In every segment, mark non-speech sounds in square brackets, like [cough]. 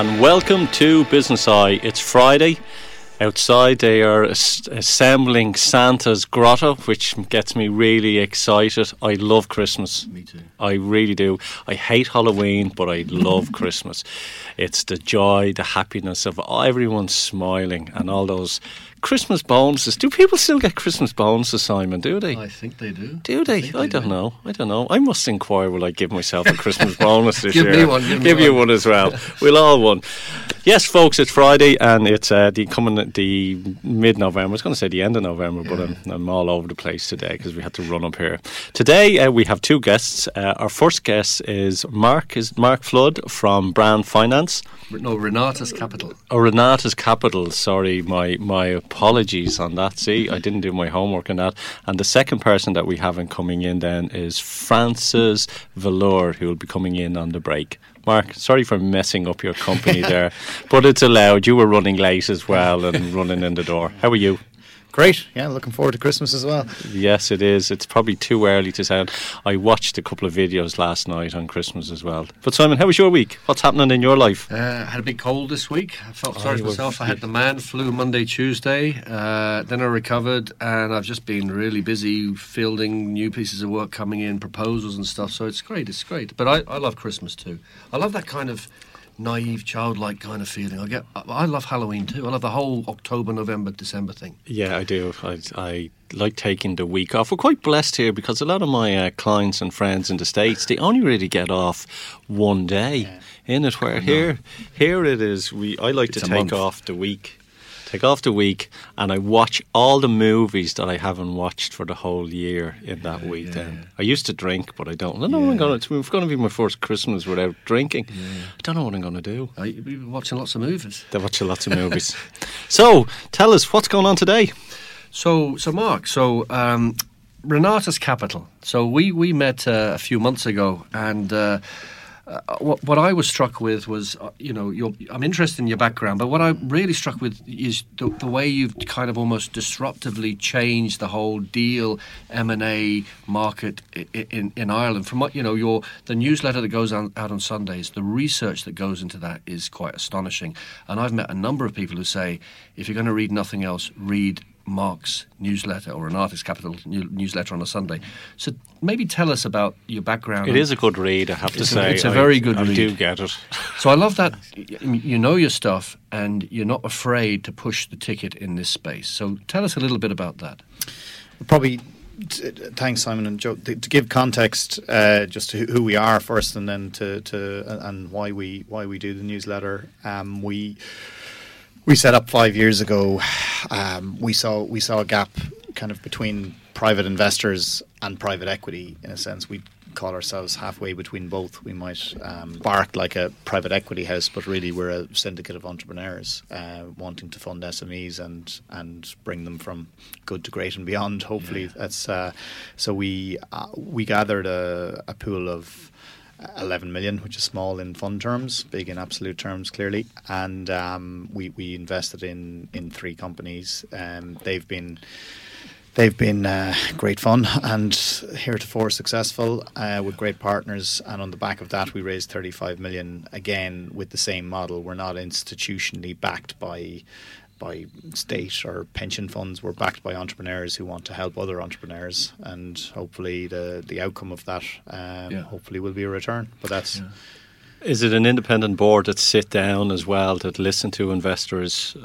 and welcome to Business Eye. It's Friday. Outside, they are assembling Santa's grotto, which gets me really excited. I love Christmas. Me too. I really do. I hate Halloween, but I love [laughs] Christmas. It's the joy, the happiness of everyone smiling, and all those Christmas bonuses. Do people still get Christmas bonuses, Simon? Do they? I think they do. Do they? I, they don't do. know. I don't know. I must inquire. Will I give myself a Christmas [laughs] bonus this Give year? me one, give me you one. one as well. [laughs] we'll all one. Yes, folks. It's Friday, and it's uh, the coming the mid-November. I was going to say the end of November, but I'm, I'm all over the place today because we had to run up here. Today uh, we have two guests. Uh, our first guest is Mark. Is Mark Flood from Brand Finance. No, Renatus Capital. Oh, Renatus Capital. Sorry, my my apologies on that. See, I didn't do my homework on that. And the second person that we have in coming in then is Francis Velour, who will be coming in on the break. Mark, sorry for messing up your company [laughs] there, but it's allowed. You were running late as well and running in the door. How are you? Great. Yeah, looking forward to Christmas as well. Yes, it is. It's probably too early to sound. I watched a couple of videos last night on Christmas as well. But Simon, how was your week? What's happening in your life? Uh, I had a big cold this week. I felt Oh, sorry you for were- myself. I had the man flu Monday, Tuesday. Uh, then I recovered, and I've just been really busy fielding new pieces of work coming in, proposals and stuff. So it's great. It's great. But I, I love Christmas too. I love that kind of naive, childlike kind of feeling. I get. I, love Halloween too. I love the whole October, November, December thing. Yeah, I do. I, I like taking the week off. We're quite blessed here because a lot of my uh, clients and friends in the states they only really get off one day in it. Where here, here it is. We I like It's to take month. off the week. Take off the week, and I watch all the movies that I haven't watched for the whole year in that week. yeah, then yeah. I used to drink, but I don't. I don't know what I'm going to. It's going to be my first Christmas without drinking. I don't know what I'm going to do. I, we've been watching lots of movies. They watch a lots of movies. [laughs] so, tell us what's going on today. So, so Mark, so um, Renata's Capital. So we we met uh, a few months ago, and uh, uh, what what I was struck with was, uh, you know, your, I'm interested in your background, but what I'm really struck with is the, the way you've kind of almost disruptively changed the whole deal M and A market i- i- in in Ireland. From what you know, your the newsletter that goes on, out on Sundays, the research that goes into that is quite astonishing. And I've met a number of people who say, if you're going to read nothing else, read Mark's newsletter or Renatus Capital new, newsletter on a Sunday. So maybe tell us about your background. It is a good read, I have to It's a- say. it's a I- very good I do get it. So I love that you know your stuff and you're not afraid to push the ticket in this space. So tell us a little bit about that. Probably. Thanks, Simon and Joe. To, to give context, uh, just to who- who we are first, and then to, to and why we why we do the newsletter. Um, we we set up five years ago. Um, we saw we saw a gap kind of between private investors and private equity. In a sense, we call ourselves halfway between both. We might um, bark like a private equity house, but really we're a syndicate of entrepreneurs uh, wanting to fund SMEs and and bring them from good to great and beyond. Hopefully, that's uh, so. We uh, we gathered a, a pool of 11 million, which is small in fund terms, big in absolute terms, clearly. And um, we, we invested in, in three companies. Um, they've been they've been uh, great fun and heretofore successful uh, with great partners. And on the back of that, we raised 35 million again with the same model. We're not institutionally backed by by state or pension funds. We're backed by entrepreneurs who want to help other entrepreneurs, and hopefully the the outcome of that um, Yeah. hopefully will be a return. But that's Is it an independent board that sit down as well that listen to investors,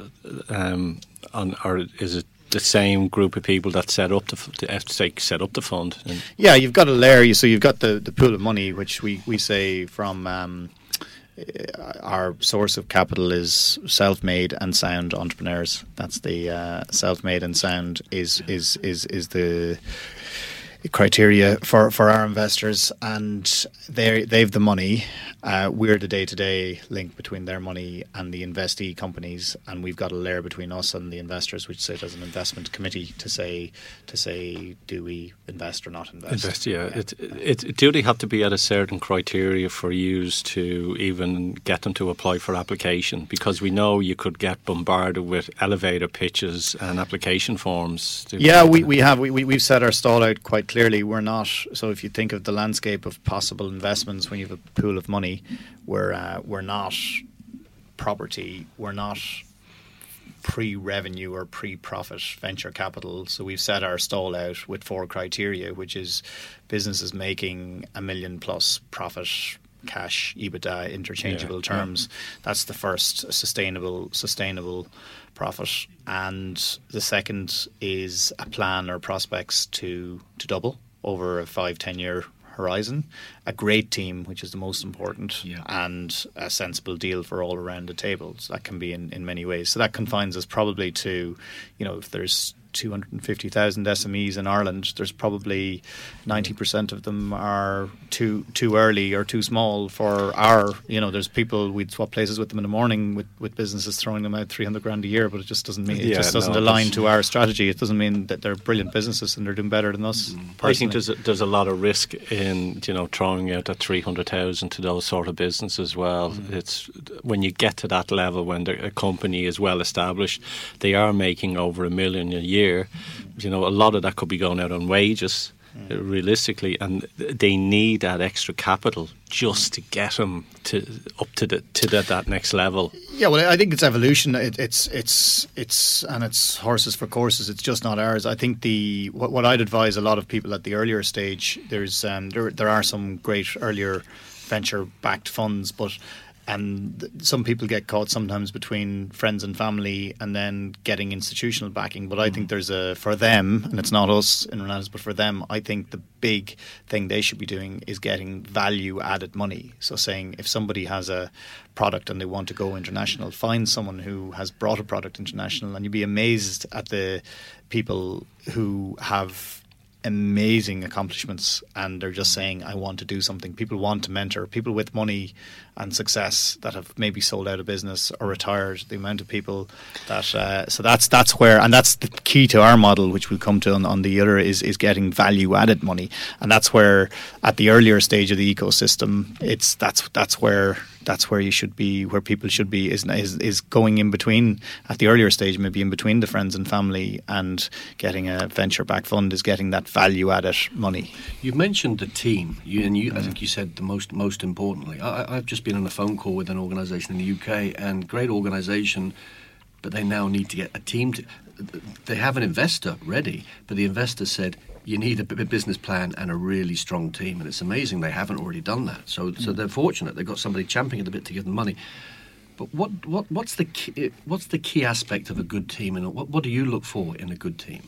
um, on, or is it the same group of people that set up the, the say, set up the fund? And Yeah, you've got a layer. So you've got the, the pool of money, which we, we say from um, our source of capital is self-made and sound entrepreneurs. That's the uh, self-made and sound is is is is the criteria for, for our investors, and they they've the money. Uh, we're the day-to-day link between their money and the investee companies, and we've got a layer between us and the investors, which sit as an investment committee to say to say do we invest or not invest. invest, yeah. It, it, do they have to be at a certain criteria for use to even get them to apply for application? Because we know you could get bombarded with elevator pitches and application forms. Yeah, we, we have. We, we, we've set our stall out quite clearly. We're not. So if you think of the landscape of possible investments when you have a pool of money, we're, uh, we're not property, we're not pre-revenue or pre-profit venture capital. So we've set our stall out with four criteria, which is businesses making a million plus profit cash EBITDA interchangeable yeah, terms. Yeah. That's the first sustainable sustainable profit, and the second is a plan or prospects to to double over a five ten year horizon, a great team, which is the most important, yeah. and a sensible deal for all around the table. So that can be in, in many ways. So that confines us probably to, you know, if there's 250,000 SMEs in Ireland, there's probably 90% of them are too too early or too small for our, you know, there's people we'd swap places with them in the morning with, with businesses throwing them out 300 grand a year, but it just doesn't mean, it yeah, just doesn't no, align to our strategy. It doesn't mean that they're brilliant businesses and they're doing better than us. Mm. I think there's a, there's a lot of risk in, you know, throwing out that 300,000 to those sort of businesses as well. Mm. It's when you get to that level, when a company is well established, they are making over a million a year year, you know, a lot of that could be going out on wages. Mm. Realistically, and they need that extra capital just to get them to up to the to the, that next level. Yeah, well, I think it's evolution. It, it's it's it's and it's horses for courses. It's just not ours. I think the what, what I'd advise a lot of people at the earlier stage. There's um, there there are some great earlier venture backed funds, but and some people get caught sometimes between friends and family and then getting institutional backing. But i think mm. there's a for them and it's not us in Renatus but for them i think the big thing they should be doing is getting value added money. So saying if somebody has a product and they want to go international find someone who has brought a product international. And you'd be amazed at the people who have amazing accomplishments and they're just saying I want to do something. People want to mentor people with money and success that have maybe sold out of business or retired. The amount of people that uh, so that's that's where and that's the key to our model, which we'll come to on, on the other is is getting value added money, and that's where at the earlier stage of the ecosystem, it's that's that's where that's where you should be, where people should be, is, is is going in between at the earlier stage, maybe in between the friends and family, and getting a venture back fund is getting that value added money. You mentioned the team, you, and you, I think you said the most most importantly. I, I've just been on a phone call with an organisation in the UK, and great organisation, but they now need to get a team. To, they have an investor ready, but the investor said you need a business plan and a really strong team, and it's amazing they haven't already done that. So, mm. so they're fortunate they've got somebody champing at the bit to give them money. But what, what what's the key, what's the key aspect of a good team, and what, what do you look for in a good team?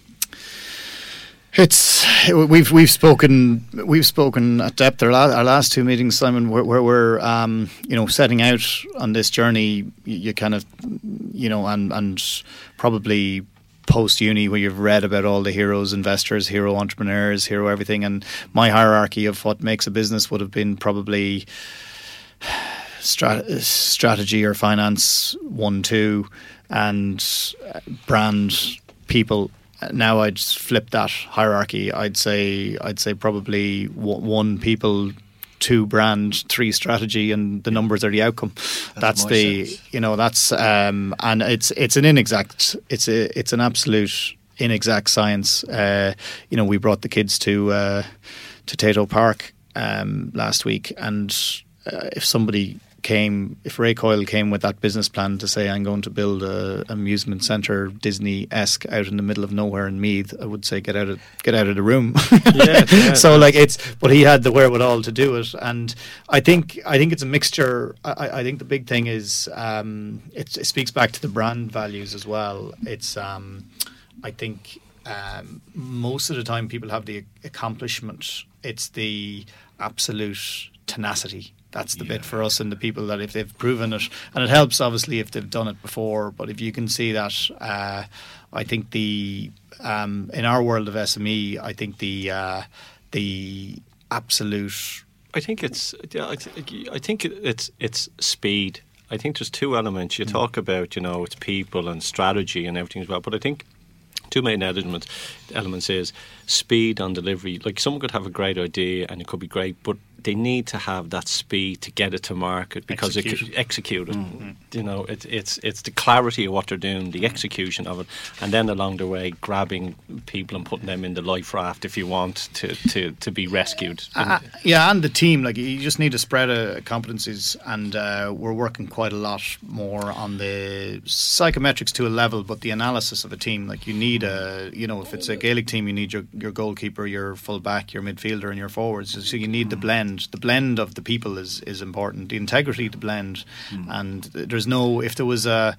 It's we've we've spoken we've spoken at depth our, our last two meetings, Simon, where, where we're um, you know setting out on this journey. You, you kind of you know and and probably post uni where you've read about all the heroes, investors, hero entrepreneurs, hero everything, and my hierarchy of what makes a business would have been probably strat- strategy or finance one, two, and uh, brand people now I'd flip that hierarchy. I'd say I'd say probably one people, two brand, three strategy, and the numbers are the outcome. That's, that's the sense. you know that's um, and it's it's an inexact it's a it's an absolute inexact science. Uh, you know, we brought the kids to uh, to Tayto Park um, last week, and uh, if somebody came, if Ray Coyle came with that business plan to say, I'm going to build a amusement centre, Disney esque, out in the middle of nowhere in Meath, I would say, get out of get out of the room. [laughs] yeah, yeah, so like it's, but he had the wherewithal to do it, and I think I think it's a mixture. I, I think the big thing is um, it, it, speaks back to the brand values as well. It's um, I think um, most of the time people have the accomplishment. It's the absolute tenacity that's the yeah. bit for us and the people that if they've proven it, and it helps obviously if they've done it before. But if you can see that, uh, I think the um, in our world of SME, I think the uh, the absolute. I think it's yeah. I, th- I think it's it's speed. I think there's two elements. You mm. talk about you know it's people and strategy and everything as well, but I think two main elements elements is speed on delivery. Like someone could have a great idea and it could be great, but they need to have that speed to get it to market because it Execute. could execute it. You know, it, it's it's the clarity of what they're doing, the execution of it, and then along the way grabbing people and putting them in the life raft if you want to to, to be rescued. Uh, yeah, and the team. Like you just need to spread uh, competencies, and uh, we're working quite a lot more on the psychometrics to a level, but the analysis of a team. Like you need a, you know, if it's a Gaelic team, you need your your goalkeeper, your full back, your midfielder, and your forwards. So you need the blend. The blend of the people is is important. The integrity, of the blend, and there's no. If there was a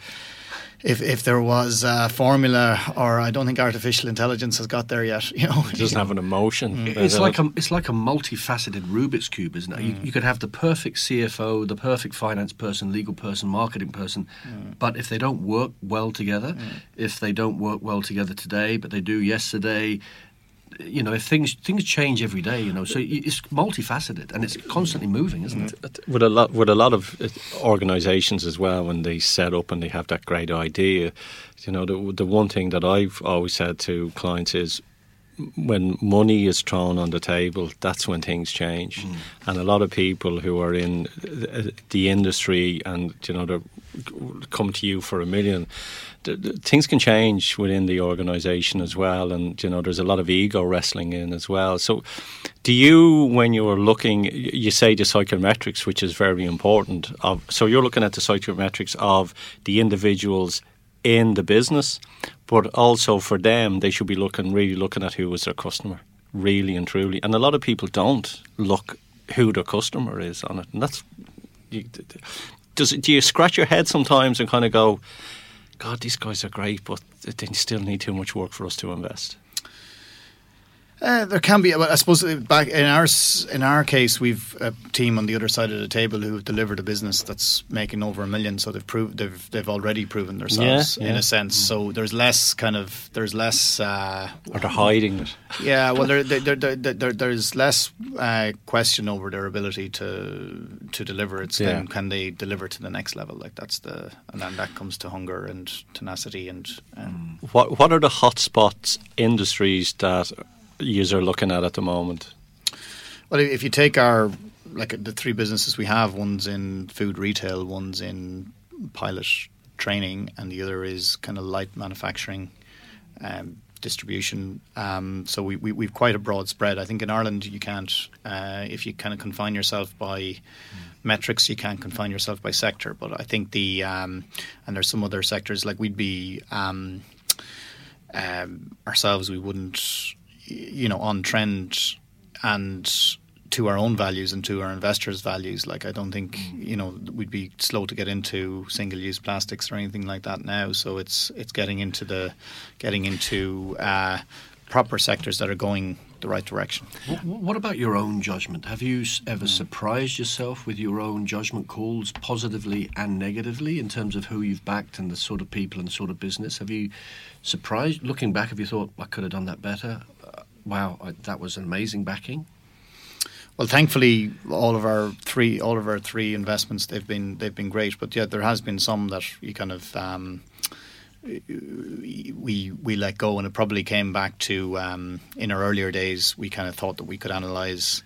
if if there was a formula, or I don't think artificial intelligence has got there yet. [laughs] You know, it doesn't have an emotion. It's Uh, like a it's like a multifaceted Rubik's cube, isn't it? You, Mm. you could have the perfect CFO, the perfect finance person, legal person, marketing person, Mm. but if they don't work well together, if they don't work well together today, but they do yesterday, you know, if things things change every day, you know, so it's multifaceted and it's constantly moving, isn't it? with a lot with a lot of uh, organizations as well when they set up and they have that great idea you know the the one thing that I've always said to clients is when money is thrown on the table that's when things change. Mm. And a lot of people who are in the- industry and you know they come to you for a million things can change within the organization as well. And you know there's a lot of ego wrestling in as well. So do you when you're looking you say the psychometrics which is very important of so you're looking at the psychometrics of the individuals in the business but also for them they should be looking really looking at who is their customer really and truly and a lot of people don't look who their customer is on it and that's you, does do you scratch your head sometimes and kind of go God, these guys are great, but they still need too much work for us to invest. Uh, there can be, I suppose uh, back in our in our case, we've a team on the other side of the table who've delivered a business that's making over a million. So they've proved they've they've already proven themselves Yeah, in a sense. So there's less kind of there's less. Uh, Or they're hiding it. yeah, well, there, [laughs] there, there, there, there, there's less uh, question over their ability to to deliver. It's Yeah. then can they deliver to the next level? Like that's the and then that comes to hunger and tenacity and. Um, What What are the hotspots industries that you are looking at at the moment? Well, if you take our like the three businesses we have, one's in food retail, one's in pilot training, and the other is kind of light manufacturing, um, distribution. Um, so we, we we've quite a broad spread. I think in Ireland you can't uh, if you kind of confine yourself by metrics, you can't confine yourself by sector. But I think the um, and there's some other sectors like we'd be. Um, um, ourselves, we wouldn't, you know, on trend and to our own values and to our investors' values. Like, I don't think, you know, we'd be slow to get into single-use plastics or anything like that now. So it's it's getting into the getting into uh, proper sectors that are going the right direction. Wh- wh- What about your own judgment? Have you ever surprised yourself with your own judgment calls, positively and negatively, in terms of who you've backed and the sort of people and the sort of business? Have you surprised, looking back, have you thought, I could have done that better? Wow, that was an amazing backing. Well, thankfully, all of our three all of our three investments they've been they've been great. But yeah, there has been some that you kind of um, we we let go, and it probably came back to um, in our earlier days. We kind of thought that we could analyze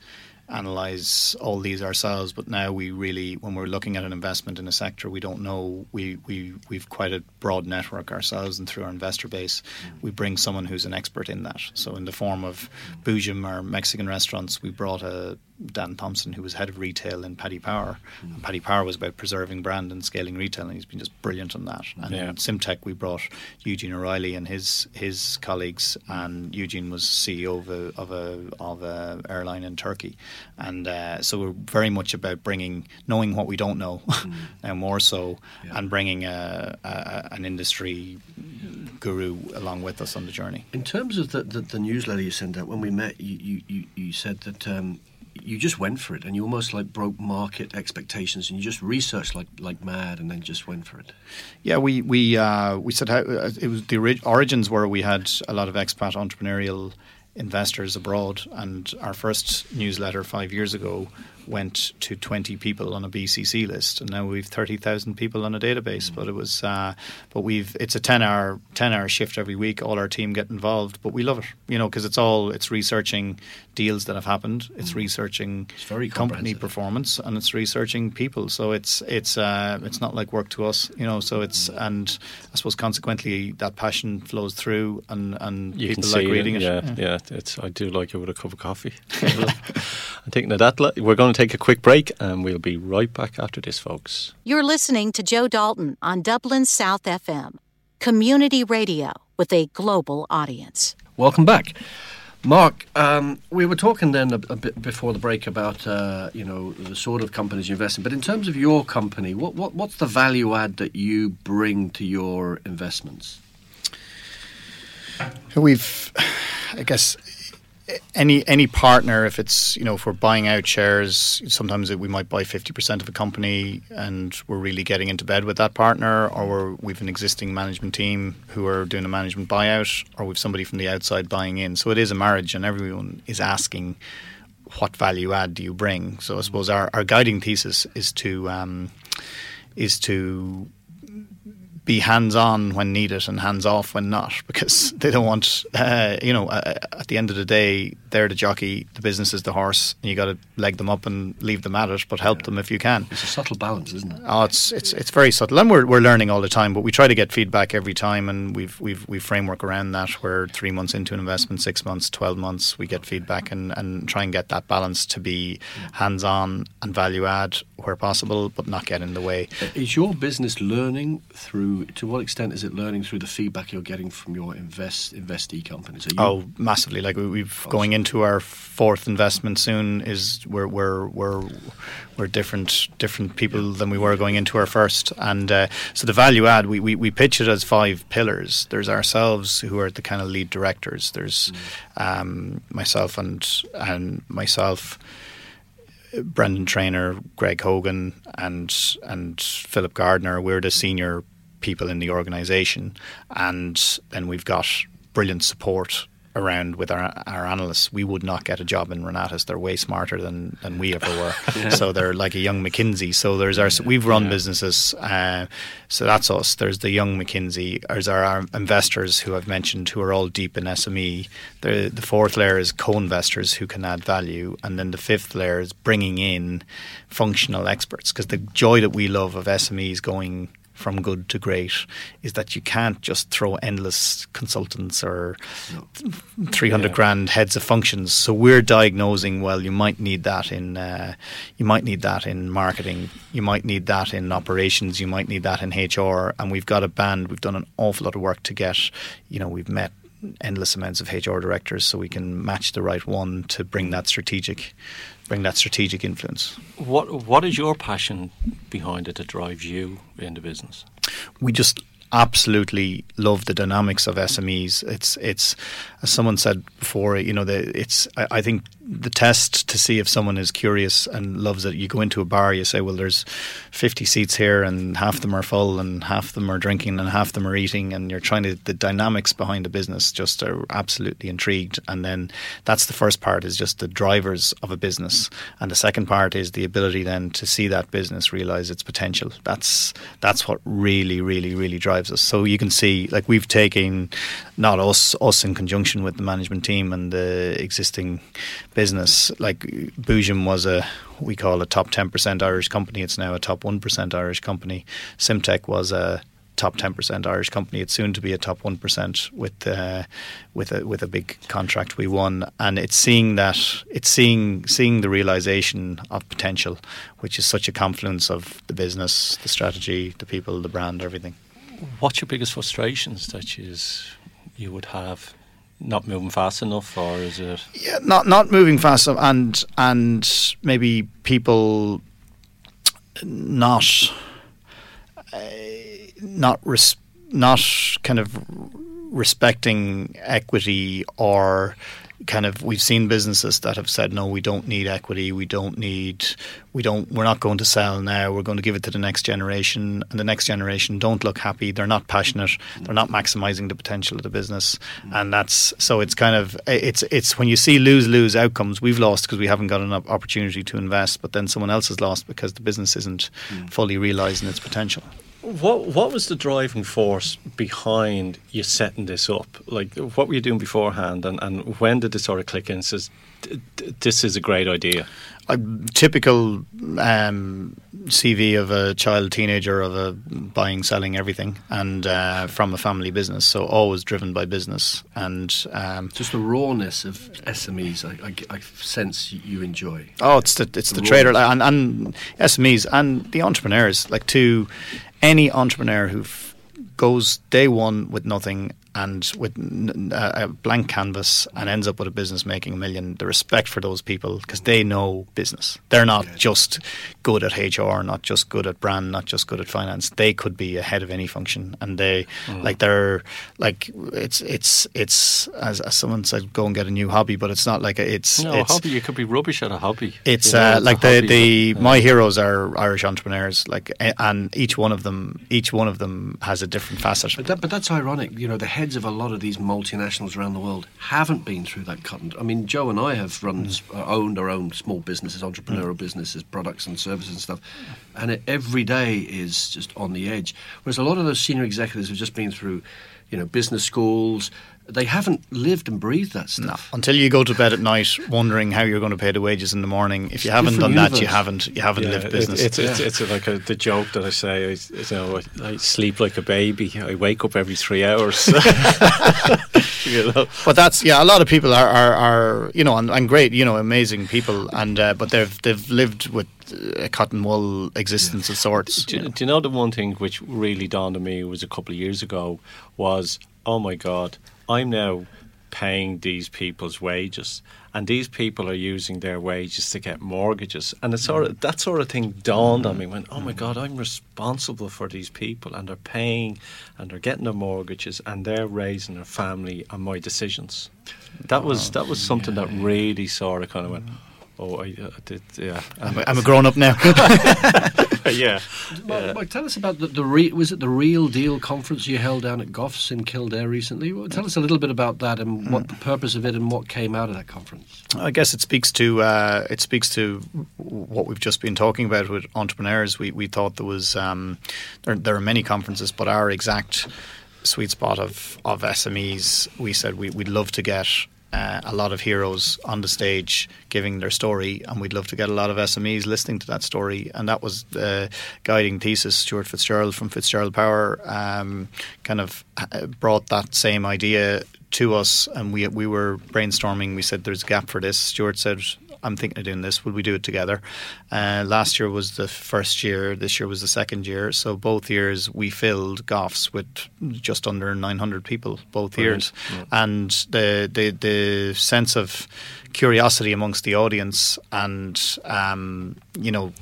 analyze all these ourselves, but now we really, when we're looking at an investment in a sector, we don't know. We we we've quite a broad network ourselves, and through our investor base, we bring someone who's an expert in that. So, in the form of Boojum, our Mexican restaurants, we brought a Dan Thompson, who was head of retail in Paddy Power. And Paddy Power was about preserving brand and scaling retail, and he's been just brilliant on that. And Yeah. in Simtech, we brought Eugene O'Reilly and his his colleagues, and Eugene was CEO of a of a of a airline in Turkey, and uh, so we're very much about bringing knowing what we don't know, [laughs] now more so, Yeah. and bringing a, a, an industry guru along with us on the journey. In terms of the, the, the newsletter you sent out, when we met, you, you, you, you said that um, you just went for it and you almost like broke market expectations and you just researched like, like mad and then just went for it. Yeah, we we uh, we said how uh, it was the ori- origins were we had a lot of expat entrepreneurial investors abroad, and our first newsletter five years ago went to 20 people on a BCC list, and now we've 30,000 people on a database. Mm. But it was, uh, but we've it's a 10 hour 10 hour shift every week. All our team get involved, but we love it, you know, because it's all it's researching deals that have happened, it's mm. researching it's very company performance, and it's researching people. So it's it's uh, it's not like work to us, you know. So it's mm. and I suppose consequently that passion flows through, and and you people like reading it. it. Yeah, yeah, yeah. It's I do like it with a cup of coffee. I'm thinking that. We're going to take a quick break and we'll be right back after this, folks. You're listening to Joe Dalton on Dublin South FM, community radio with a global audience. Welcome back. Mark, um, we were talking then a, a, bit before the break about uh, you know the sort of companies you invest in, but in terms of your company, what, what what's the value add that you bring to your investments? We've, I guess, any any partner, if it's you know if we're buying out shares, sometimes we might buy fifty percent of a company, and we're really getting into bed with that partner, or we've an existing management team who are doing a management buyout, or we've somebody from the outside buying in. So it is a marriage, and everyone is asking, what value add do you bring? So I suppose our, our guiding thesis is to um, is to be hands on when needed and hands off when not, because they don't want, uh, you know, uh, at the end of the day, they're the jockey, the business is the horse, and you got to leg them up and leave them at it, but help yeah. them if you can. It's a subtle balance, isn't it? Oh, it's it's it's very subtle, and we're we're learning all the time, but we try to get feedback every time, and we've we've we framework around that. Where three months into an investment, six months, twelve months, we get feedback and and try and get that balance to be hands on and value add where possible, but not get in the way. Is your business learning through? To what extent is it learning through the feedback you're getting from your invest investee companies? oh, massively! Like we've going into our fourth investment soon. Is we're we're we're we're different different people than we were going into our first, and uh, so the value add we, we we pitch it as five pillars. There's ourselves who are the kind of lead directors. There's mm. um, myself and and myself. Brendan Trainer, Greg Hogan, and and Philip Gardner. We're the senior people in the organisation, and then we've got brilliant support around with our, our analysts, we would not get a job in Renatus. They're way smarter than, than we ever were. [laughs] yeah. So they're like a young McKinsey. So there's our we've run yeah. businesses. Uh, so that's us. There's the young McKinsey. There's our, our, investors who I've mentioned who are all deep in SME. The the fourth layer is co-investors who can add value, and then the fifth layer is bringing in functional experts because the joy that we love of SMEs going from good to great is that you can't just throw endless consultants or no. 300 yeah. grand heads of functions. So we're diagnosing, well, you might need that in, uh, you might need that in marketing, you might need that in operations, you might need that in HR. And we've got a band, we've done an awful lot of work to get, you know, we've met endless amounts of HR directors so we can match the right one to bring that strategic bring that strategic influence. What What is your passion behind it that drives you in the business? We just absolutely love the dynamics of SMEs. It's it's as someone said before, you know, the, it's I, I, think the test to see if someone is curious and loves it. You go into a bar, you say, well, there's 50 seats here, and half of them are full, and half of them are drinking, and half of them are eating, and you're trying to the dynamics behind the business just are absolutely intrigued. And then that's the first part is just the drivers of a business, and the second part is the ability then to see that business realize its potential. That's that's what really, really, really drives us. So you can see, like we've taken not us us in conjunction with the management team and the existing business. Like Boojum was a we call a top ten percent Irish company. It's now a top one percent Irish company. Simtech was a top ten percent Irish company. It's soon to be a top one percent with uh, with a with a big contract we won, and it's seeing that it's seeing seeing the realization of potential, which is such a confluence of the business, the strategy, the people, the brand, everything. What's your biggest frustrations that you you would have not moving fast enough, or is it? Yeah, not not moving fast enough, and and maybe people not uh, not res- not kind of respecting equity or kind of we've seen businesses that have said no we don't need equity. We don't need we don't we're not going to sell now. We're going to give it to the next generation. And the next generation don't look happy. They're not passionate. They're not maximizing the potential of the business. And that's so it's kind of it's it's when you see lose lose outcomes we've lost because we haven't got an opportunity to invest but then someone else has lost because the business isn't mm. fully realizing its potential what what was the driving force behind you setting this up? Like, what were you doing beforehand, and, and when did it sort of click in? Says, this is a great idea. A typical um, CV of a child teenager of a buying, selling everything, and uh, from a family business. So always driven by business and um, just the rawness of SMEs. I, I, I, sense you enjoy. Oh, it's the it's the, the trader and, and SMEs and the entrepreneurs. Like to any entrepreneur who goes day one with nothing and with a blank canvas and ends up with a business making a million, the respect for those people because they know business. They're not just good at HR, not just good at brand, not just good at finance. They could be ahead of any function, and they mm. like they're like it's it's it's as, as, someone said, go and get a new hobby, but it's not like a, it's no it's, hobby. You could be rubbish at a hobby. It's, you know, uh, it's like the the my heroes are Irish entrepreneurs, like and each one of them each one of them has a different facet. But that, but that's ironic, you know. The heads of a lot of these multinationals around the world haven't been through that cut. I mean, Joe and I have run, mm. uh, owned our own small businesses, entrepreneurial mm. businesses, products and services and stuff, and it, every day is just on the edge. Whereas a lot of those senior executives have just been through, you know, business schools, they haven't lived and breathed that stuff. No. Until you go to bed at night wondering how you're going to pay the wages in the morning. If you haven't done universe. that, you haven't you haven't yeah, lived business. It, it's, yeah. it's, it's like a, the joke that I say. I, you know, I, I, sleep like a baby. I wake up every three hours. [laughs] you know? But that's yeah. A lot of people are are, are you know and, and, great you know amazing people and uh, but they've they've lived with a cotton wool existence yeah. of sorts. Do, do you know the one thing which really dawned on me was a couple of years ago was oh my god I'm now paying these people's wages and these people are using their wages to get mortgages. And it's sort of mm. that sort of thing dawned on me mm. when oh my mm. god I'm responsible for these people and they're paying and they're getting their mortgages and they're raising their family on my decisions. That was oh, that was something that really sort of kind of went Oh, I, uh, did, yeah. I'm, I'm, a grown up now. [laughs] [laughs] yeah. Mike, Mike, tell us about the, the re- was it the Real Deal conference you held down at Goffs in Kildare recently? Well, tell us a little bit about that and what the purpose of it and what came out of that conference. I guess it speaks to uh, it speaks to what we've just been talking about with entrepreneurs. We we thought there was um, there, there are many conferences, but our exact sweet spot of, of SMEs, we said we, would love to get uh, a lot of heroes on the stage giving their story, and we'd love to get a lot of SMEs listening to that story. And that was the guiding thesis. Stuart Fitzgerald from Fitzgerald Power um, kind of uh, brought that same idea to us, and we we were brainstorming. We said there's a gap for this. Stuart said I'm thinking of doing this. Will we do it together? Uh, last year was the first year. This year was the second year. So both years we filled Goffs with just under 900 people. Both years, yeah. and the the the sense of curiosity amongst the audience, and um, you know,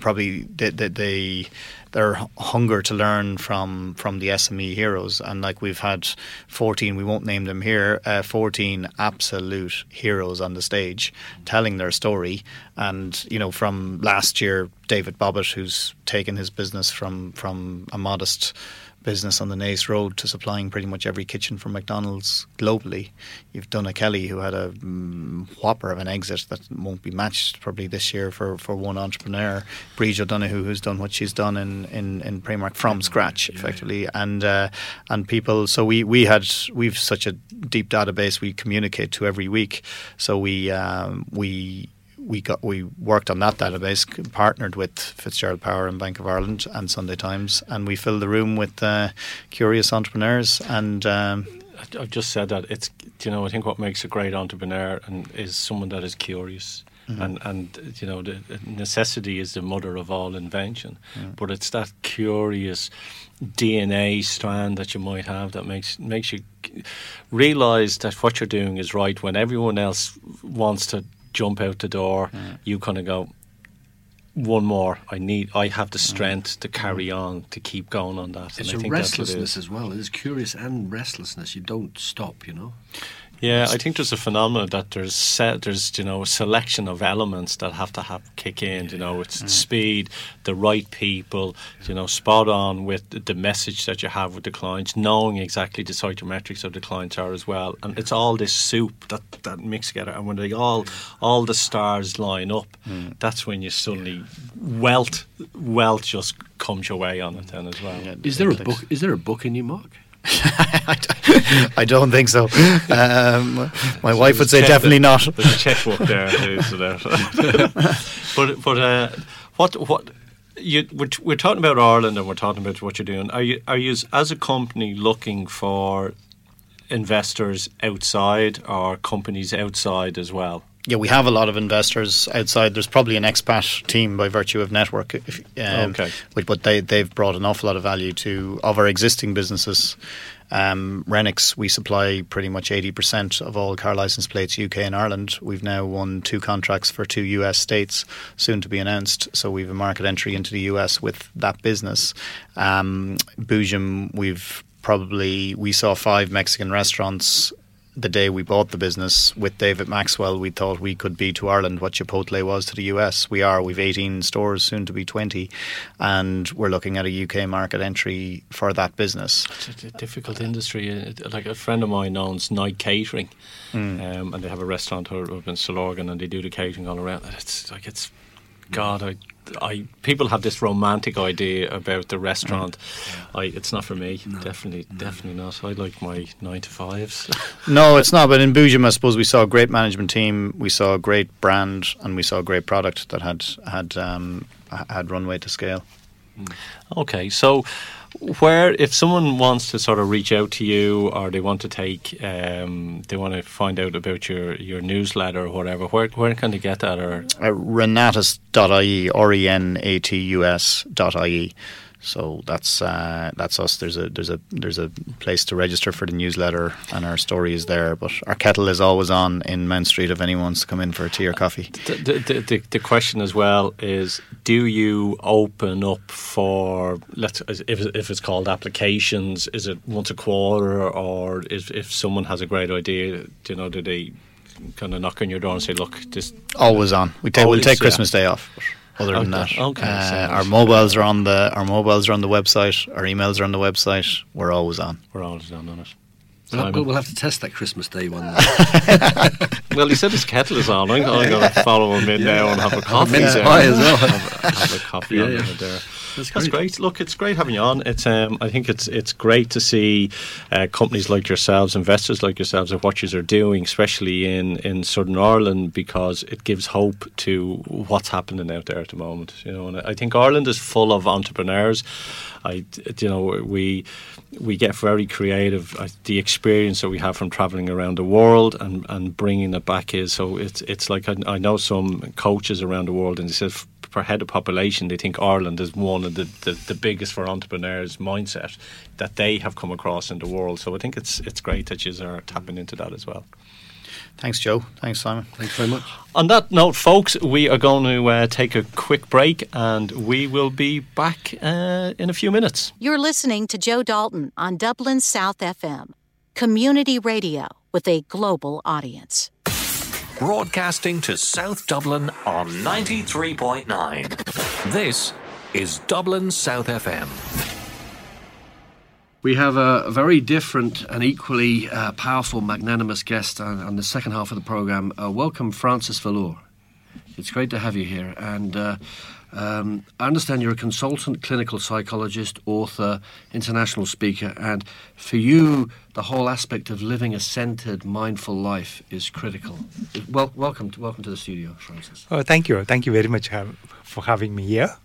probably the the, the their hunger to learn from from the SME heroes. And like we've had 14, we won't name them here, uh, 14 absolute heroes on the stage telling their story. And you know, from last year, David Bobbitt, who's taken his business from from a modest business on the Naas Road to supplying pretty much every kitchen for McDonald's globally. You've Donna Kelly, who had a mm, whopper of an exit that won't be matched probably this year for, for one entrepreneur. Bríd O'Donoghue, who's done what she's done in, in, in Primark from scratch, effectively, yeah. and uh, and people. So we we had we've such a deep database we communicate to every week. So we um, we we got we worked on that database, partnered with Fitzgerald Power and Bank of Ireland and Sunday Times, and we filled the room with uh, curious entrepreneurs. And um, I've just said that it's you know I think what makes a great entrepreneur and is someone that is curious. Mm-hmm. And and you know the necessity is the mother of all invention, yeah. but it's that curious DNA strand that you might have that makes makes you realize that what you're doing is right when everyone else wants to jump out the door, mm. you kind of go, one more. I need. I have the strength to carry on to keep going on that. It's and a restlessness as well. It's curious and restlessness. You don't stop. You know. Yeah, I think there's a phenomenon that there's set, there's you know a selection of elements that have to have kick in. You know, it's mm. speed, the right people, you know, spot on with the message that you have with the clients, knowing exactly the psychometrics of the clients are as well, and it's all this soup that that mix together. And when they all all the stars line up, mm. that's when you suddenly wealth wealth just comes your way on it then as well. Yeah, is there a book? Is there a book in you, Mark? [laughs] I don't think so. Um, my so wife would say definitely not. There's a checkbook there. [laughs] but but uh, what what you we're, we're talking about Ireland and we're talking about what you're doing. Are you are you as a company looking for investors outside or companies outside as well? Yeah, we have a lot of investors outside. There's probably an expat team by virtue of network, if, um, okay. but they they've brought an awful lot of value to of our existing businesses. Um, Renix, we supply pretty much 80% of all car license plates UK and Ireland. We've now won two contracts for two US states, soon to be announced. So we've a market entry into the US with that business. Um, Boojum, we've probably we saw five Mexican restaurants the day we bought the business with David Maxwell, we thought we could be to Ireland what Chipotle was to the US. We are. We've 18 stores, soon to be 20, and we're looking at a UK market entry for that business. It's a difficult industry. Like a friend of mine owns Night Catering, mm. um, and they have a restaurant up in Stillorgan, and they do the catering all around. It's like it's God, I I people have this romantic idea about the restaurant. Mm. I, it's not for me. No. Definitely, no. definitely not. I like my nine to fives. [laughs] no, it's not. But in Boojum, I suppose we saw a great management team, we saw a great brand, and we saw a great product that had had um, had runway to scale. Mm. Okay, so where if someone wants to sort of reach out to you or they want to take um, they want to find out about your, your newsletter or whatever where, where can they get that or? Uh, renatus.ie r-e-n-a-t-u-s dot i-e so that's uh, that's us. There's a there's a there's a place to register for the newsletter, and our story is there. But our kettle is always on in Mount Street if anyone wants to come in for a tea or coffee. The, the, the, the question as well is: Do you open up for let's if if it's called applications? Is it once a quarter, or if if someone has a great idea, do you know, do they kind of knock on your door and say, "Look, this always on"? We take we'll take Christmas yeah. Day off. But other okay. than that. Okay. Uh, our mobiles are on the our mobiles are on the website. Our emails are on the website. We're always on. We're always on on it. We'll, we'll, have to test that Christmas Day one. [laughs] well, he said his kettle is on. I'm, I'm going to follow him in yeah. now and have a coffee. Mince pie as well. Have, have, a coffee yeah, on yeah. there. That's, That's great. great. Look, it's great having you on. It's um, I think it's it's great to see uh, companies like yourselves, investors like yourselves, and what you are doing, especially in in Southern Ireland, because it gives hope to what's happening out there at the moment. You know, and I think Ireland is full of entrepreneurs. I, you know, we we get very creative. Uh, the experience that we have from traveling around the world and, and bringing it back is so it's it's like I, I know some coaches around the world and they said per head of population, they think Ireland is one of the, the, the, biggest for entrepreneurs mindset that they have come across in the world. So I think it's it's great that you are tapping into that as well. Thanks, Joe. Thanks, Simon. Thanks very much. On that note, folks, we are going to uh, take a quick break and we will be back uh, in a few minutes. You're listening to Joe Dalton on Dublin South FM, community radio with a global audience broadcasting to South Dublin on 93.9. This is Dublin South FM. We have a very different and equally uh, powerful, magnanimous guest on, on, the second half of the programme. Uh, welcome, Francis Valeur. It's great to have you here. And uh, um, I understand you're a consultant, clinical psychologist, author, international speaker, and for you, the whole aspect of living a centered, mindful life is critical. Well, welcome, to, welcome to the studio, Francis. Oh, thank you, thank you very much for having me here.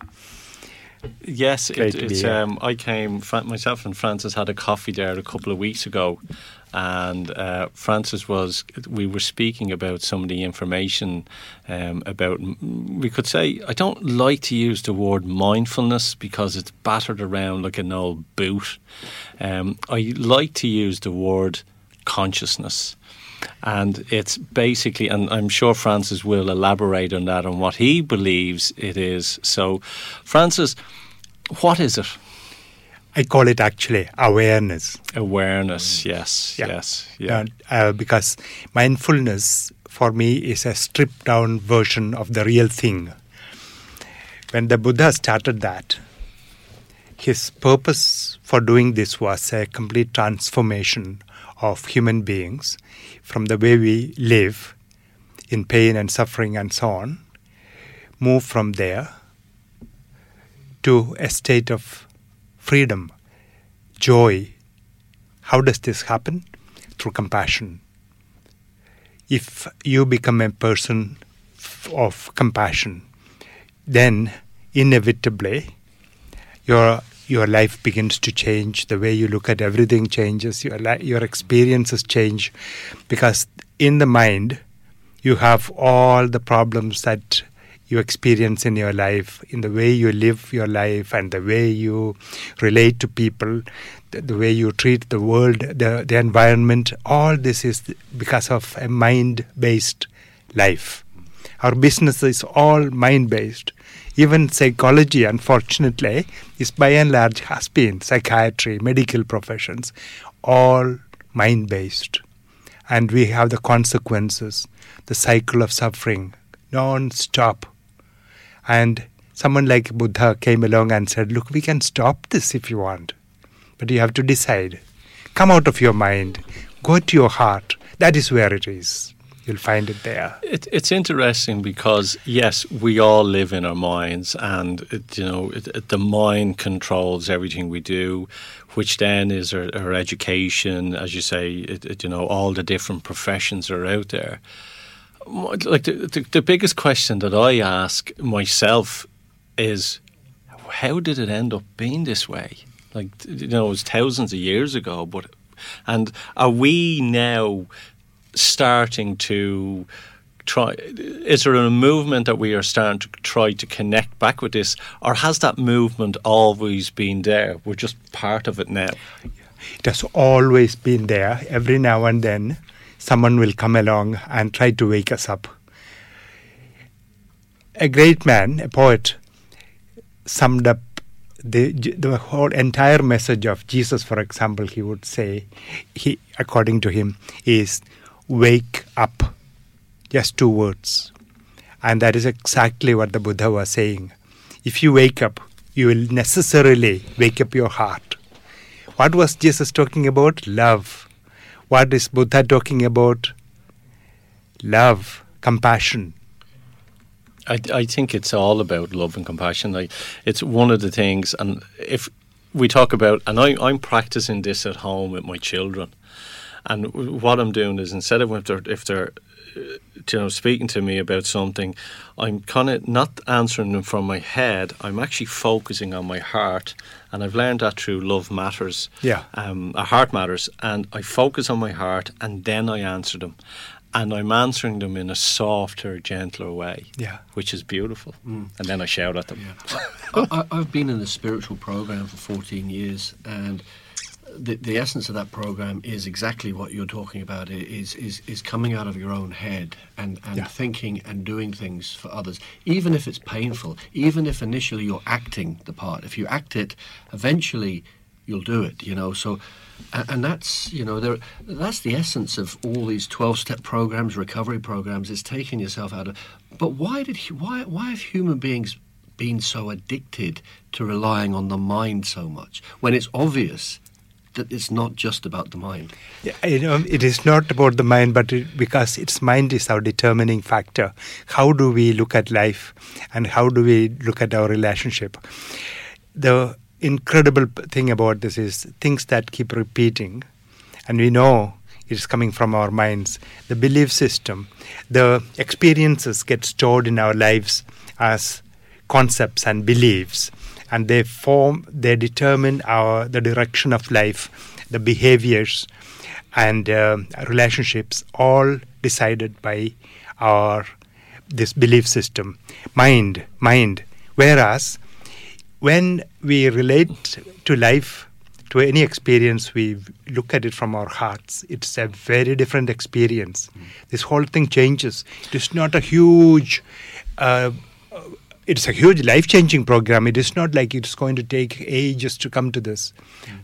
Yes, it, it's. Um, I came. Myself and Francis had a coffee there a couple of weeks ago, and uh, Francis was. We were speaking about some of the information um, about. We could say I don't like to use the word mindfulness because it's battered around like an old boot. Um, I like to use the word consciousness. And it's basically, and I'm sure Francis will elaborate on that, on what he believes it is. So, Francis, what is it? I call it actually awareness. Awareness, yes, Yeah. yes, yeah. Uh, because mindfulness for me is a stripped down version of the real thing. When the Buddha started that, his purpose for doing this was a complete transformation of human beings from the way we live in pain and suffering and so on, move from there to a state of freedom, joy. How does this happen? Through compassion. If you become a person of compassion, then inevitably your your life begins to change. The way you look at everything changes. Your li- your experiences change, because in the mind you have all the problems that you experience in your life, in the way you live your life, and the way you relate to people, the, the way you treat the world, the the environment. All this is because of a mind-based life. Our business is all mind-based. Even psychology, unfortunately, is by and large has been psychiatry, medical professions, all mind based. And we have the consequences, the cycle of suffering, non stop. And someone like Buddha came along and said, Look, we can stop this if you want. But you have to decide. Come out of your mind, go to your heart. That is where it is. You'll find it there. It, it's interesting because yes, we all live in our minds, and it, you know it, it, the mind controls everything we do, which then is our, our education, as you say. you know, all the different professions are out there. Like the, the, the biggest question that I ask myself is, how did it end up being this way? Like you know, it was thousands of years ago, but and are we now? Starting to try is there a movement that we are starting to try to connect back with this or has that movement always been there? We're just part of it now. It has always been there. Every now and then someone will come along and try to wake us up. A great man a poet summed up the the whole entire message of Jesus for example he would say he according to him is wake up. Just two words. And that is exactly what the Buddha was saying. If you wake up, you will necessarily wake up your heart. What was Jesus talking about? Love. What is Buddha talking about? Love, compassion. I, I think it's all about love and compassion. It's one of the things, and if we talk about, and I, I'm practicing this at home with my children and what I'm doing is instead of if they're if they're uh, you know speaking to me about something, I'm kind of not answering them from my head. I'm actually focusing on my heart, and I've learned that through Love Matters. Yeah, um, a heart matters, and I focus on my heart, and then I answer them. And I'm answering them in a softer, gentler way, yeah, which is beautiful. Mm. And then I shout at them. Yeah. I, I've been in the spiritual program for 14 years, and the, the essence of that program is exactly what you're talking about is is is coming out of your own head and and yeah. thinking and doing things for others even if it's painful even if initially you're acting the part if you act it eventually you'll do it you know so and, and that's you know there that's the essence of all these 12 step programs recovery programs is taking yourself out of but why did why why have human beings been so addicted to relying on the mind so much when it's obvious that it's not just about the mind. Yeah, you know, it is not about the mind, but it, because its mind is our determining factor. How do we look at life, and how do we look at our relationship? The incredible thing about this is things that keep repeating, and we know it is coming from our minds. The belief system, the experiences get stored in our lives as concepts and beliefs and they form they determine our the direction of life the behaviors and uh, relationships all decided by our this belief system. Mind mind. Whereas when we relate to life to any experience we look at it from our hearts. It's a very different experience. Mm. this whole thing changes. It is not a huge uh, it's a huge life changing program. It is not like it's going to take ages to come to this.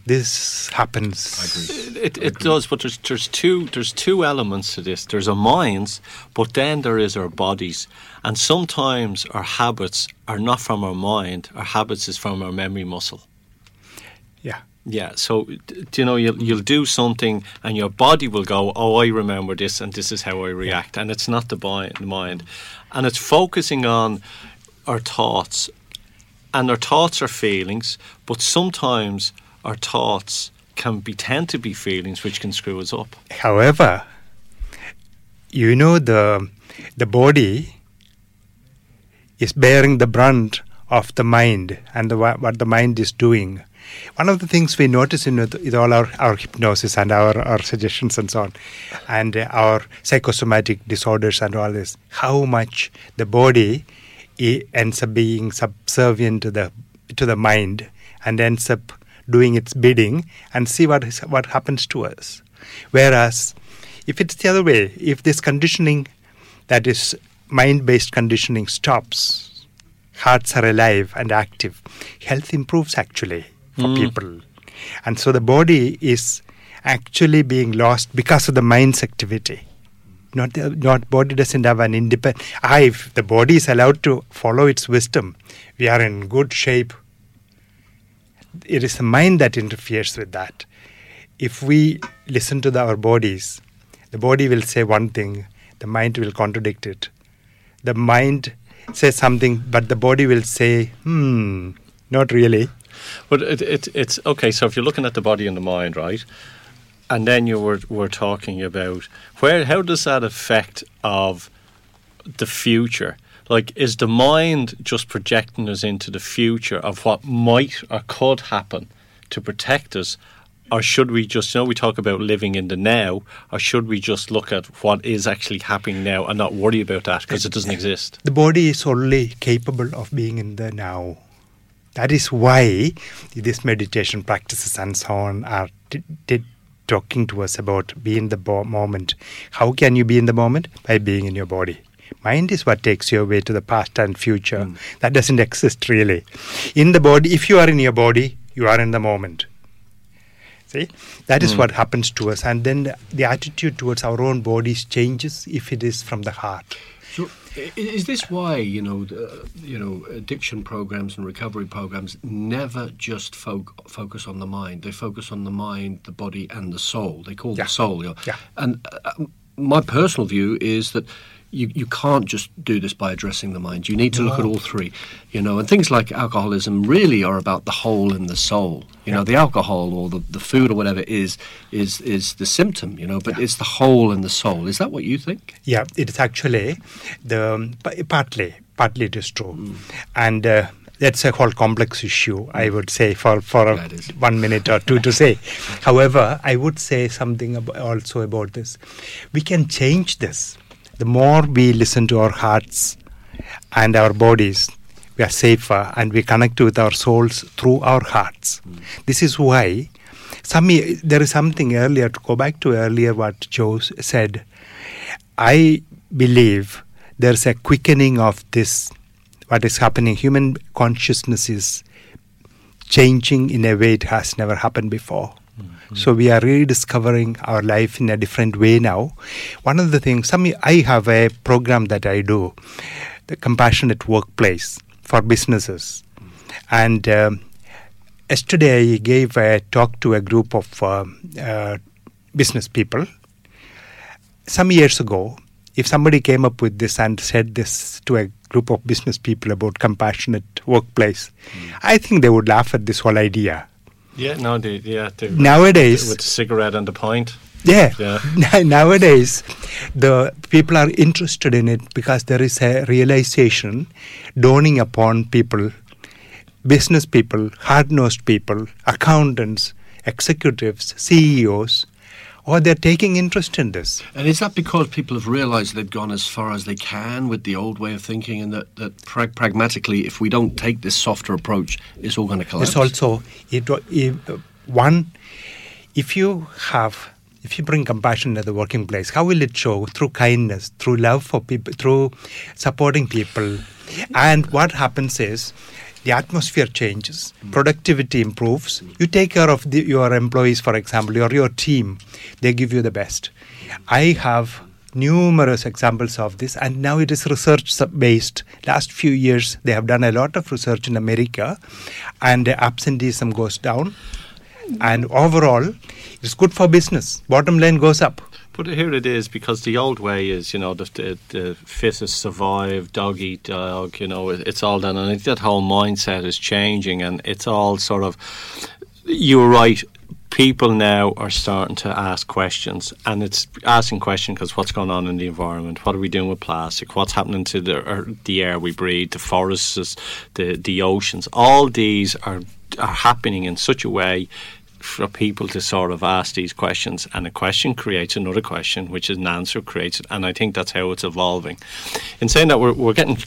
This happens. It, it does, but there's there's two there's two elements to this. There's our minds, but then there is our bodies, and sometimes our habits are not from our mind. Our habits is from our memory muscle. Yeah. Yeah, so d- you know you'll you'll do something and your body will go, oh, I remember this and this is how I react, and it's not the bi- the mind, and it's focusing on our thoughts, and our thoughts are feelings, but sometimes our thoughts can be tend to be feelings which can screw us up. However, you know the the body is bearing the brunt of the mind and the, what the mind is doing. One of the things we notice in all our, our hypnosis and our, our suggestions and so on, and our psychosomatic disorders and all this, how much the body i- ends up being subservient to the to the mind and ends up doing its bidding and see what is, what happens to us. Whereas, if it's the other way, if this conditioning that is mind based conditioning stops, hearts are alive and active, health improves actually for hmm. people. And so the body is actually being lost because of the mind's activity. Not the not body doesn't have an independent. Ah, if the body is allowed to follow its wisdom, we are in good shape. It is the mind that interferes with that. If we listen to the, our bodies, the body will say one thing, the mind will contradict it. The mind says something, but the body will say, hmm, not really. But it, it, it's okay. So if you're looking at the body and the mind, right, and then you were were talking about where how does that affect of the future? Like, is the mind just projecting us into the future of what might or could happen to protect us? Or should we just, you know, we talk about living in the now, or should we just look at what is actually happening now and not worry about that because it doesn't exist? The body is only capable of being in the now. That is why these meditation practices and so on are t- t- talking to us about be in the bo- moment. How can you be in the moment? By being in your body. Mind is what takes you away to the past and future. Hmm. That doesn't [laughs] exist really. In the body, if you are in your body, you are in the moment. See, that is hmm. what happens to us, and then the, the attitude towards our own bodies changes if it is from the heart. So, is this why you know, the, you know, addiction programs and recovery programs never just fo- focus on the mind? They focus on the mind, the body, and the soul. They call Yeah. the soul. You know? Yeah. And uh, my personal view is that. You, you can't just do this by addressing the mind. You need to look at all three, you know. And things like alcoholism really are about the whole and the soul. You know, the alcohol or the, the food or whatever is is is the symptom, you know. But it's the whole and the soul. Is that what you think? Yeah, it is actually the um, partly partly it is true, and uh, that's a whole complex issue. I would say for for a, Yeah, it is. [laughs] one minute or two to say. However, I would say something ab- also about this. We can change this. The more we listen to our hearts and our bodies, we are safer and we connect with our souls through our hearts. This is why some there is something earlier to go back to earlier what Joe said. I believe there's a quickening of this what is happening. Human consciousness is changing in a way it has never happened before. So we are rediscovering our life in a different way now. One of the things, some I have a program that I do, the compassionate workplace for businesses, and um, yesterday I gave a talk to a group of uh, uh, business people. Some years ago, if somebody came up with this and said this to a group of business people about compassionate workplace, I think they would laugh at this whole idea. Yeah, no, yeah. Nowadays, with the cigarette and the pint. yeah. Yeah. [laughs] Nowadays, the people are interested in it because there is a realization dawning upon people, business people, hard nosed people, accountants, executives, CEOs, or they're taking interest in this. And is that because people have realised they've gone as far as they can with the old way of thinking, and that, that pra- pragmatically, if we don't take this softer approach, it's all going to collapse? It's also it, it, one. If you have if you bring compassion to the working place, how will it show? Through kindness, through love for people, through supporting people. And what happens is the atmosphere changes, productivity improves. You take care of the, your employees, for example, or your team, they give you the best. I have numerous examples of this and now it is research based last few years they have done a lot of research in america and absenteeism goes down. And overall it's good for business. Bottom line goes up But here it is because the old way is, you know, the, the, the fittest survive, dog eat dog, you know, it, it's all done. And that whole mindset is changing and it's all sort of, you're right, people now are starting to ask questions and it's asking questions because what's going on in the environment? What are we doing with plastic? What's happening to the, the air we breathe the forests the, the oceans? All these are, are happening in such a way for people to sort of ask these questions, and a question creates another question, which is an answer creates it, and I think that's how it's evolving. In saying that, we're, we're getting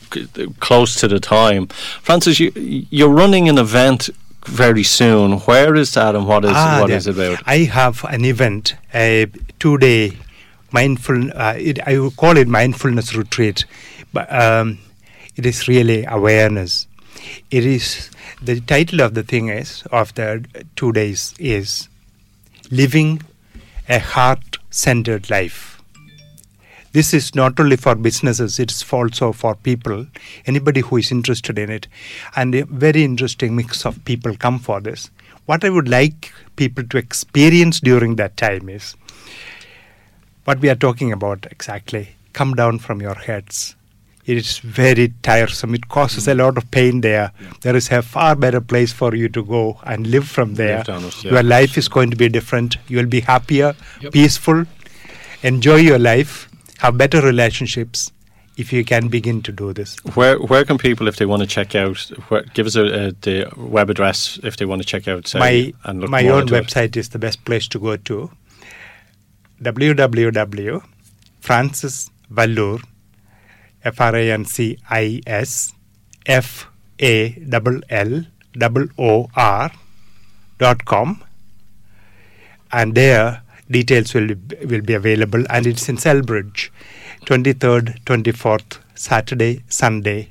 close to the time. Francis, you, you're running an event very soon. Where is that, and what is Ah, what yeah. is it about? I have an event, a two-day mindful. Uh, it, I would call it mindfulness retreat, but um, it is really awareness. It is the title of the thing is of the two days is living a heart-centered life. This is not only for businesses, it's also for people, anybody who is interested in it. And a very interesting mix of people come for this. What I would like people to experience during that time is what we are talking about exactly. Come down from your heads. It is very tiresome. It causes a lot of pain there. There is a far better place for you to go and live from there. Down yeah. Your life is going to be different. You will be happier, Yep. peaceful, enjoy your life, have better relationships if you can begin to do this. Where where can people, if they want to check out, where, give us a, a, the web address if they want to check out say, my and look my own website is the best place to go to www.francisvallur f r a n c i s f a l l double o r dot com and there details will be, will be available and it's in Celbridge 23rd 24th Saturday Sunday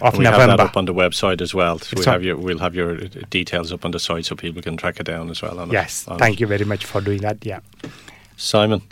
of we November. have that up on the website as well. So we have your, we'll have your details up on the site so people can track it down as well. On yes it, thank it. you very much for doing that yeah Simon.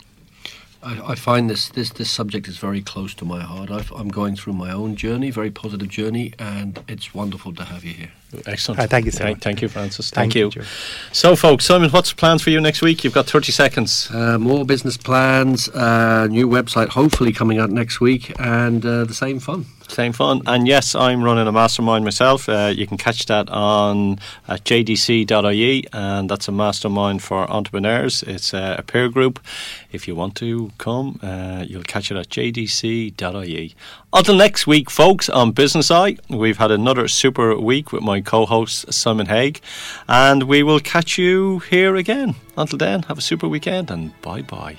I, I find this, this this subject is very close to my heart. I've, I'm going through my own journey, very positive journey, and it's wonderful to have you here. Excellent. Uh, thank you so Thank, thank you, Francis. Thank Thank, you, you. So, folks, Simon, what's plans for you next week? You've got 30 seconds. Uh, more business plans, uh, new website hopefully coming out next week, and uh, the same fun. Same fun. And yes, I'm running a mastermind myself. Uh, you can catch that on at jdc.ie, and that's a mastermind for entrepreneurs. It's uh, a peer group. If you want to come, uh, you'll catch it at jdc.ie. Until next week, folks, on Business Eye, we've had another super week with my co host, Simon Haig, and we will catch you here again. Until then, have a super weekend and bye bye.